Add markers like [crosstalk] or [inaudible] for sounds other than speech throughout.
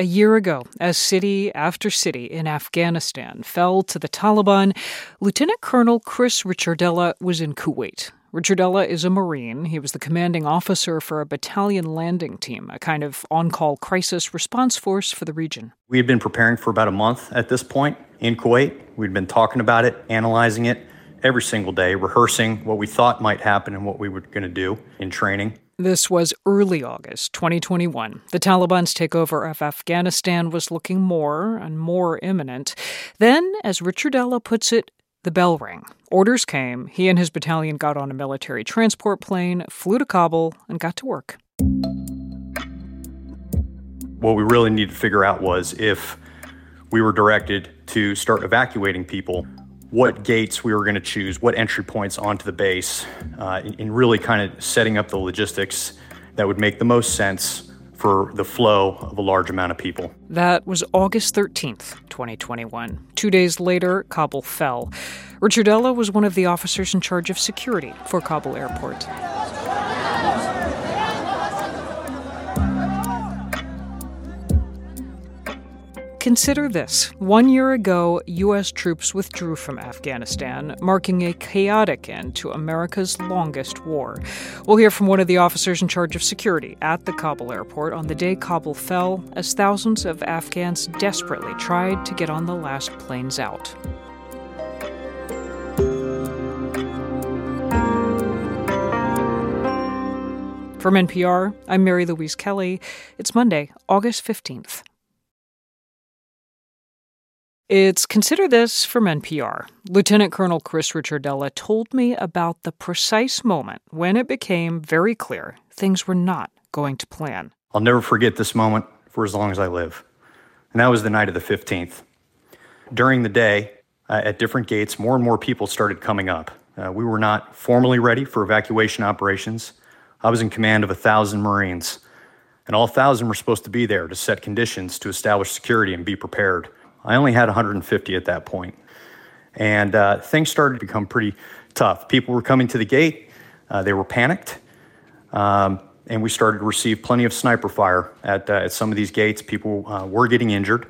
A year ago, as city after city in Afghanistan fell to the Taliban, Lieutenant Colonel Chris Richardella was in Kuwait. Richardella is a Marine. He was the commanding officer for a battalion landing team, a kind of on call crisis response force for the region. We had been preparing for about a month at this point in Kuwait. We'd been talking about it, analyzing it every single day, rehearsing what we thought might happen and what we were going to do in training. This was early August 2021. The Taliban's takeover of Afghanistan was looking more and more imminent. Then, as Richardella puts it, the bell rang. Orders came. He and his battalion got on a military transport plane, flew to Kabul, and got to work. What we really needed to figure out was if we were directed to start evacuating people, what gates we were going to choose, what entry points onto the base, uh, in, really kind of setting up the logistics that would make the most sense for the flow of a large amount of people. That was August 13th, 2021. Two days later, Kabul fell. Richardella was one of the officers in charge of security for Kabul airport. Consider this. One year ago, U.S. troops withdrew from Afghanistan, marking a chaotic end to America's longest war. We'll hear from one of the officers in charge of security at the Kabul airport on the day Kabul fell, as thousands of Afghans desperately tried to get on the last planes out. From NPR, I'm Mary Louise Kelly. It's Monday, August 15th. It's Consider This from NPR. Lieutenant Colonel Chris Richardella told me about the precise moment when it became very clear things were not going to plan. I'll never forget this moment for as long as I live. And that was the night of the 15th. During the day, uh, at different gates, more and more people started coming up. Uh, we were not formally ready for evacuation operations. I was in command of a thousand Marines, and all thousand were supposed to be there to set conditions to establish security and be prepared. I only had 150 at that point. And uh, things started to become pretty tough. People were coming to the gate, uh, they were panicked. Um, and we started to receive plenty of sniper fire at, uh, at some of these gates. People uh, were getting injured.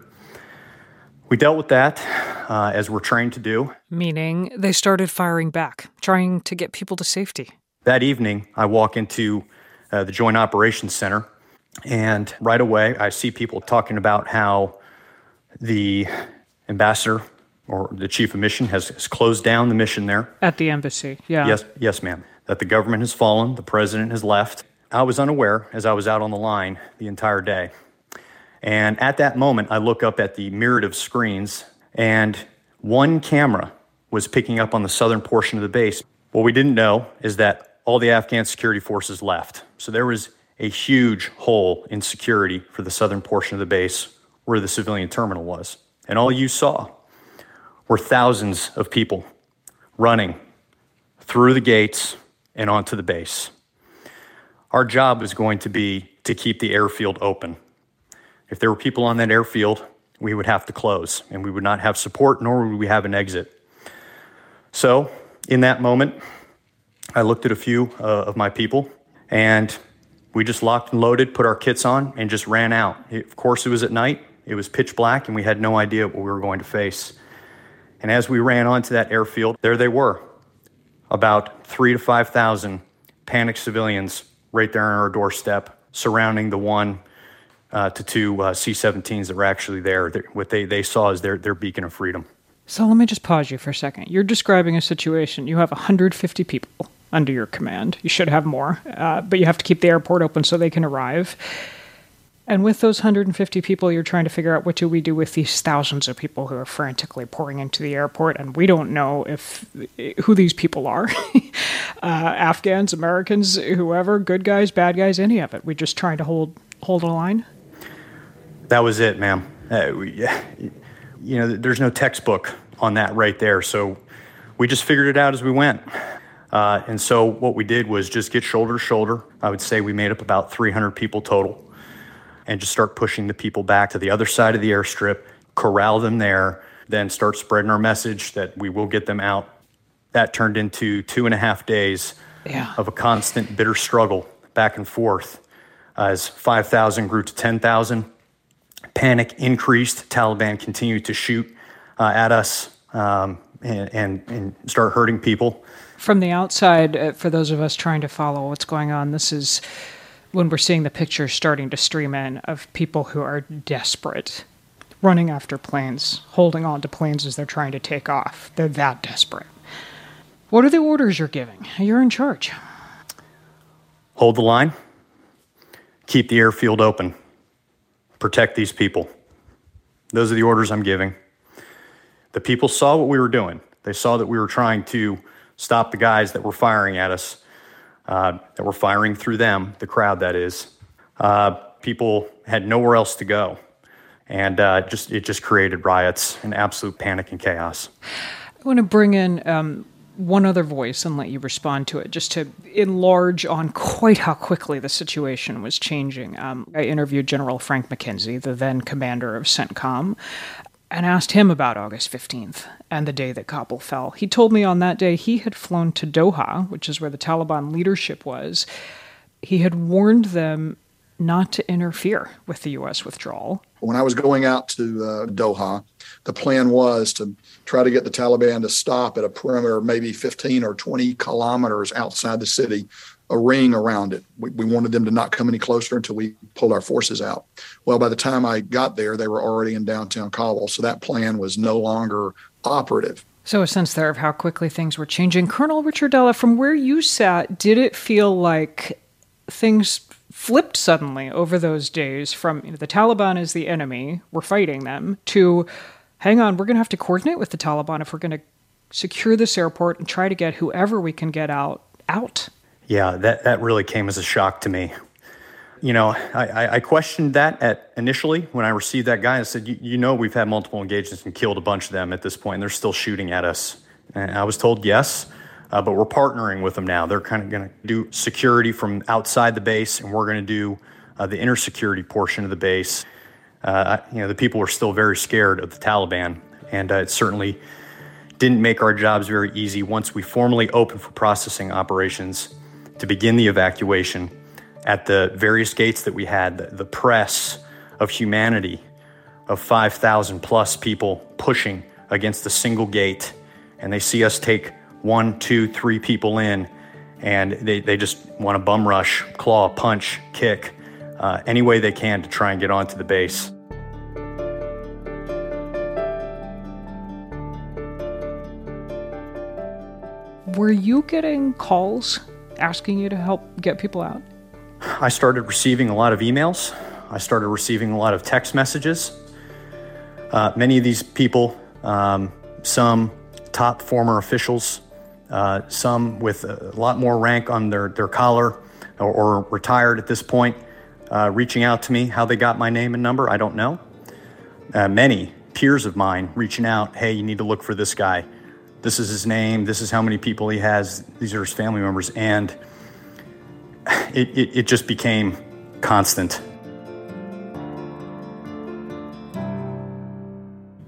We dealt with that uh, as we're trained to do. Meaning they started firing back, trying to get people to safety. That evening, I walk into uh, the Joint Operations Center, and right away, I see people talking about how the ambassador or the chief of mission has, has, closed down the mission there. At the embassy, yeah. Yes, yes, ma'am. That the government has fallen, the president has left. I was unaware as I was out on the line the entire day. And at that moment, I look up at the myriad of screens, and one camera was picking up on the southern portion of the base. What we didn't know is that all the Afghan security forces left. So there was a huge hole in security for the southern portion of the base where the civilian terminal was. And all you saw were thousands of people running through the gates and onto the base. Our job is going to be to keep the airfield open. If there were people on that airfield, we would have to close and we would not have support, nor would we have an exit. So, in that moment, I looked at a few uh, of my people and we just locked and loaded, put our kits on, and just ran out. It, of course, it was at night. It was pitch black, and we had no idea what we were going to face. And as we ran onto that airfield, there they were about three to 5,000 panicked civilians right there on our doorstep, surrounding the one uh, to two uh, C 17s that were actually there. What they, they saw is their, their beacon of freedom. So let me just pause you for a second. You're describing a situation. You have 150 people under your command. You should have more, uh, but you have to keep the airport open so they can arrive. And with those 150 people, you're trying to figure out what do we do with these thousands of people who are frantically pouring into the airport, and we don't know if who these people are, [laughs] uh, Afghans, Americans, whoever, good guys, bad guys, any of it. We're just trying to hold hold a line. That was it, ma'am. Uh, we, you know, there's no textbook on that right there, so we just figured it out as we went. Uh, and so what we did was just get shoulder to shoulder. I would say we made up about 300 people total and just start pushing the people back to the other side of the airstrip, corral them there, then start spreading our message that we will get them out. That turned into two and a half days yeah. of a constant bitter struggle back and forth as 5,000 grew to 10,000. panic increased. Taliban continued to shoot uh, at us um, and, and, and, start hurting people. From the outside, uh, for those of us trying to follow what's going on, this is when we're seeing the pictures starting to stream in of people who are desperate, running after planes, holding on to planes as they're trying to take off. They're that desperate. What are the orders you're giving? You're in charge. Hold the line, keep the airfield open, protect these people. Those are the orders I'm giving. The people saw what we were doing. They saw that we were trying to stop the guys that were firing at us, uh, that were firing through them, the crowd that is. Uh, people had nowhere else to go. And uh, just it just created riots and absolute panic and chaos. I want to bring in um, one other voice and let you respond to it, just to enlarge on quite how quickly the situation was changing. Um, I interviewed General Frank McKenzie, the then commander of CENTCOM, and asked him about August 15th and the day that Kabul fell. He told me on that day he had flown to Doha, which is where the Taliban leadership was. He had warned them not to interfere with the U.S. withdrawal. When I was going out to uh, Doha, the plan was to try to get the Taliban to stop at a perimeter, maybe 15 or 20 kilometers outside the city, a ring around it. We, we wanted them to not come any closer until we pulled our forces out. Well, by the time I got there, they were already in downtown Kabul. So that plan was no longer operative. So, a sense there of how quickly things were changing. Colonel Richardella, from where you sat, did it feel like things flipped suddenly over those days from you know, the Taliban is the enemy, we're fighting them, to hang on, we're going to have to coordinate with the Taliban if we're going to secure this airport and try to get whoever we can get out out. Yeah, that, that really came as a shock to me. You know, I, I questioned that at initially when I received that guy. I said, you know, we've had multiple engagements and killed a bunch of them at this point, and they're still shooting at us. And I was told yes. Uh, but we're partnering with them now. They're kind of going to do security from outside the base, and we're going to do uh, the inner security portion of the base. Uh, you know, the people were still very scared of the Taliban, and uh, it certainly didn't make our jobs very easy once we formally opened for processing operations to begin the evacuation at the various gates that we had. The, the press of humanity of 5,000 plus people pushing against a single gate, and they see us take one, two, three people in, and they, they just want to bum rush, claw, punch, kick, uh, any way they can to try and get onto the base. Were you getting calls asking you to help get people out? I started receiving a lot of emails. I started receiving a lot of text messages. Uh, many of these people, um, some top former officials, uh, some with a lot more rank on their, their collar or, or retired at this point, uh, reaching out to me. How they got my name and number, I don't know. Uh, many peers of mine reaching out, hey, you need to look for this guy. This is his name. This is how many people he has. These are his family members. And it, it, it just became constant.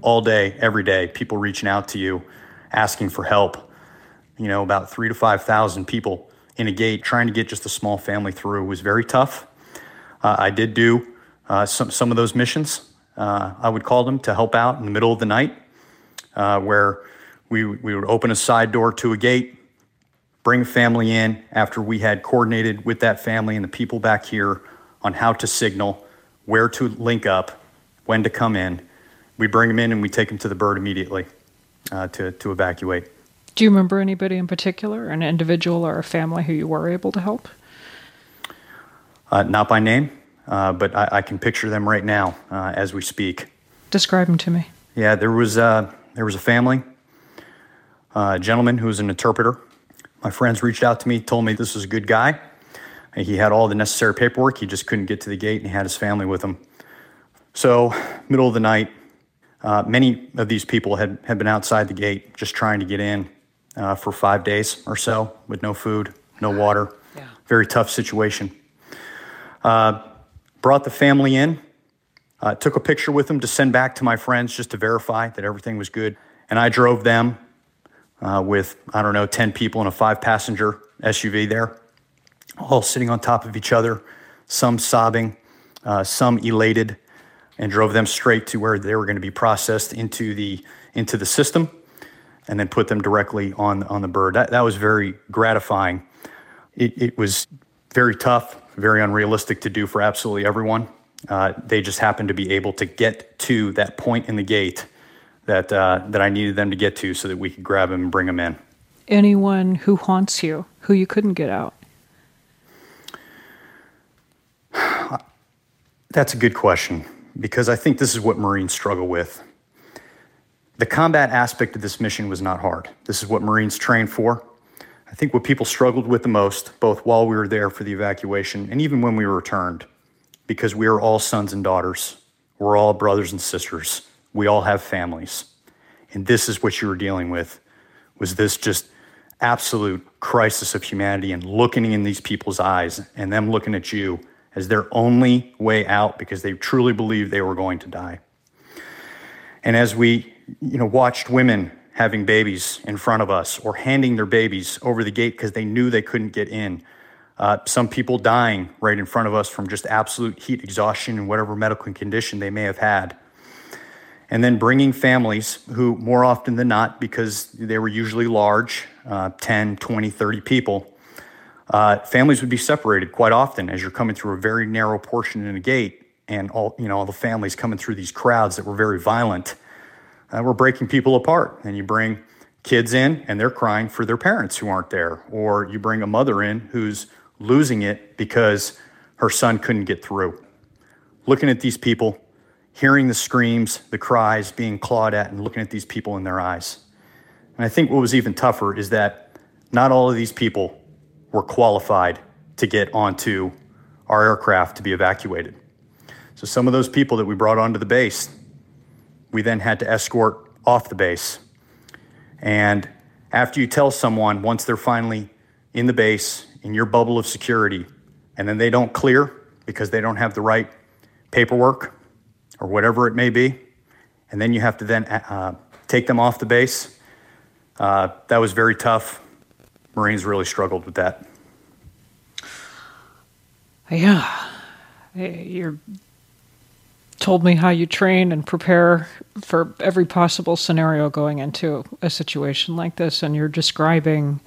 All day, every day, people reaching out to you, asking for help you know, about three to 5,000 people in a gate trying to get just a small family through was very tough. Uh, I did do uh, some, some of those missions. Uh, I would call them to help out in the middle of the night, uh, where we, we would open a side door to a gate, bring a family in after we had coordinated with that family and the people back here on how to signal, where to link up, when to come in. We bring them in and we take them to the bird immediately uh, to, to evacuate. Do you remember anybody in particular, an individual or a family who you were able to help? Uh, not by name, uh, but I, I, can picture them right now uh, as we speak. Describe them to me. Yeah, there was uh, there was a family, uh, a gentleman who was an interpreter. My friends reached out to me, told me this was a good guy. He had all the necessary paperwork. He just couldn't get to the gate, and he had his family with him. So, middle of the night, uh, many of these people had, had been outside the gate just trying to get in uh, for five days or so with no food, no water. Yeah. Very tough situation. Uh, brought the family in, uh, took a picture with them to send back to my friends just to verify that everything was good. And I drove them uh, with, I don't know, 10 people in a five passenger SUV there, all sitting on top of each other, some sobbing, uh, some elated. and drove them straight to where they were going to be processed into the into the system and then put them directly on on the bird. That that was very gratifying. It, it was very tough, very unrealistic to do for absolutely everyone. Uh, they just happened to be able to get to that point in the gate that uh, that I needed them to get to, so that we could grab them and bring them in. Anyone who haunts you, who you couldn't get out. That's a good question because I think this is what Marines struggle with. The combat aspect of this mission was not hard. This is what Marines train for. I think what people struggled with the most, both while we were there for the evacuation and even when we returned, because we are all sons and daughters. We're all brothers and sisters. We all have families. And this is what you were dealing with was this just absolute crisis of humanity and looking in these people's eyes and them looking at you as their only way out because they truly believed they were going to die. And as we, you know, watched women having babies in front of us or handing their babies over the gate because they knew they couldn't get in, uh, some people dying right in front of us from just absolute heat exhaustion and whatever medical condition they may have had. And then bringing families who, more often than not, because they were usually large uh, 10, 20, 30 people uh, families would be separated quite often as you're coming through a very narrow portion in a gate, and all you know all the families coming through these crowds that were very violent. Uh, we're breaking people apart, and you bring kids in, and they're crying for their parents who aren't there, or you bring a mother in who's losing it because her son couldn't get through. Looking at these people, hearing the screams, the cries, being clawed at, and looking at these people in their eyes. And I think what was even tougher is that not all of these people were qualified to get onto our aircraft to be evacuated. So some of those people that we brought onto the base, we then had to escort off the base. And after you tell someone, once they're finally in the base, in your bubble of security, and then they don't clear because they don't have the right paperwork or whatever it may be, and then you have to then uh, take them off the base, uh, that was very tough. Marines really struggled with that. Yeah. You told me how you train and prepare for every possible scenario going into a situation like this, and you're describing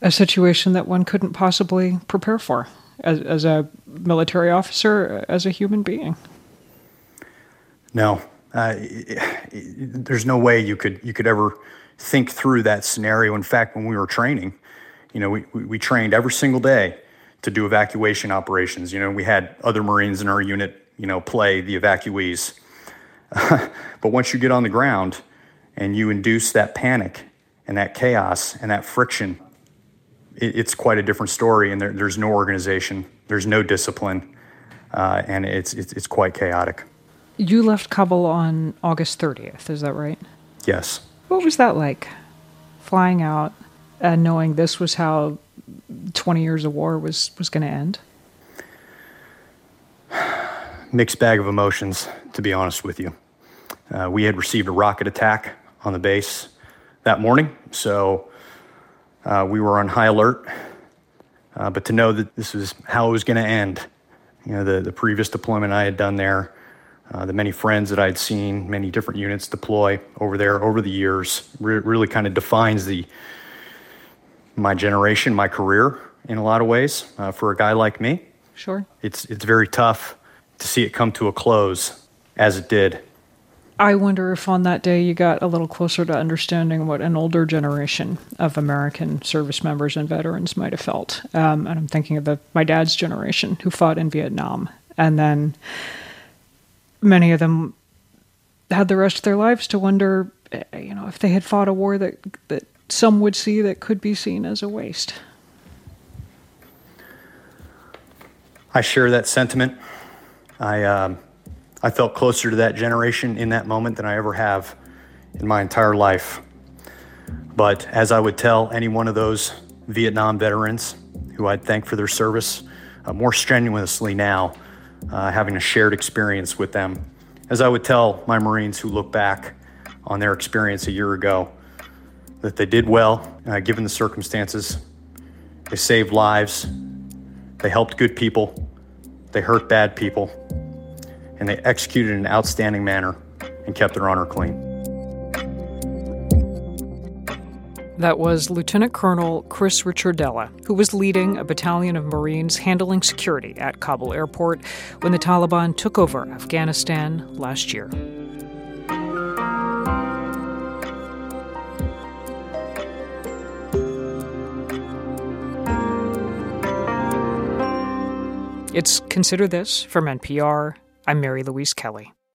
a situation that one couldn't possibly prepare for as, as a military officer, as a human being. No, uh, there's no way you could you could ever think through that scenario. In fact, when we were training, you know, we, we trained every single day to do evacuation operations. You know, we had other Marines in our unit, you know, play the evacuees. [laughs] but once you get on the ground and you induce that panic and that chaos and that friction, it, it's quite a different story. And there, there's no organization, there's no discipline, uh, and it's, it's, it's quite chaotic. You left Kabul on August 30th, is that right? Yes. What was that like? Flying out and knowing this was how 20 years of war was, was going to end? Mixed bag of emotions, to be honest with you. Uh, we had received a rocket attack on the base that morning, so uh, we were on high alert. Uh, but to know that this was how it was going to end, you know, the, the previous deployment I had done there, uh, the many friends that I had seen, many different units deploy over there over the years, re- really kind of defines the my generation, my career in a lot of ways. Uh, for a guy like me, sure, it's it's very tough to see it come to a close as it did. I wonder if on that day you got a little closer to understanding what an older generation of American service members and veterans might have felt. Um, and I'm thinking of the, my dad's generation who fought in Vietnam, and then many of them had the rest of their lives to wonder, eh, you know, if they had fought a war that that some would see that could be seen as a waste. I share that sentiment. I um, I felt closer to that generation in that moment than I ever have in my entire life. But as I would tell any one of those Vietnam veterans who I'd thank for their service uh, more strenuously now, uh, having a shared experience with them. As I would tell my Marines who look back on their experience a year ago, that they did well uh, given the circumstances. They saved lives, they helped good people, they hurt bad people. and they executed in an outstanding manner and kept their honor clean. That was Lieutenant Colonel Chris Richardella, who was leading a battalion of Marines handling security at Kabul airport when the Taliban took over Afghanistan last year. It's Consider This from NPR. I'm Mary Louise Kelly.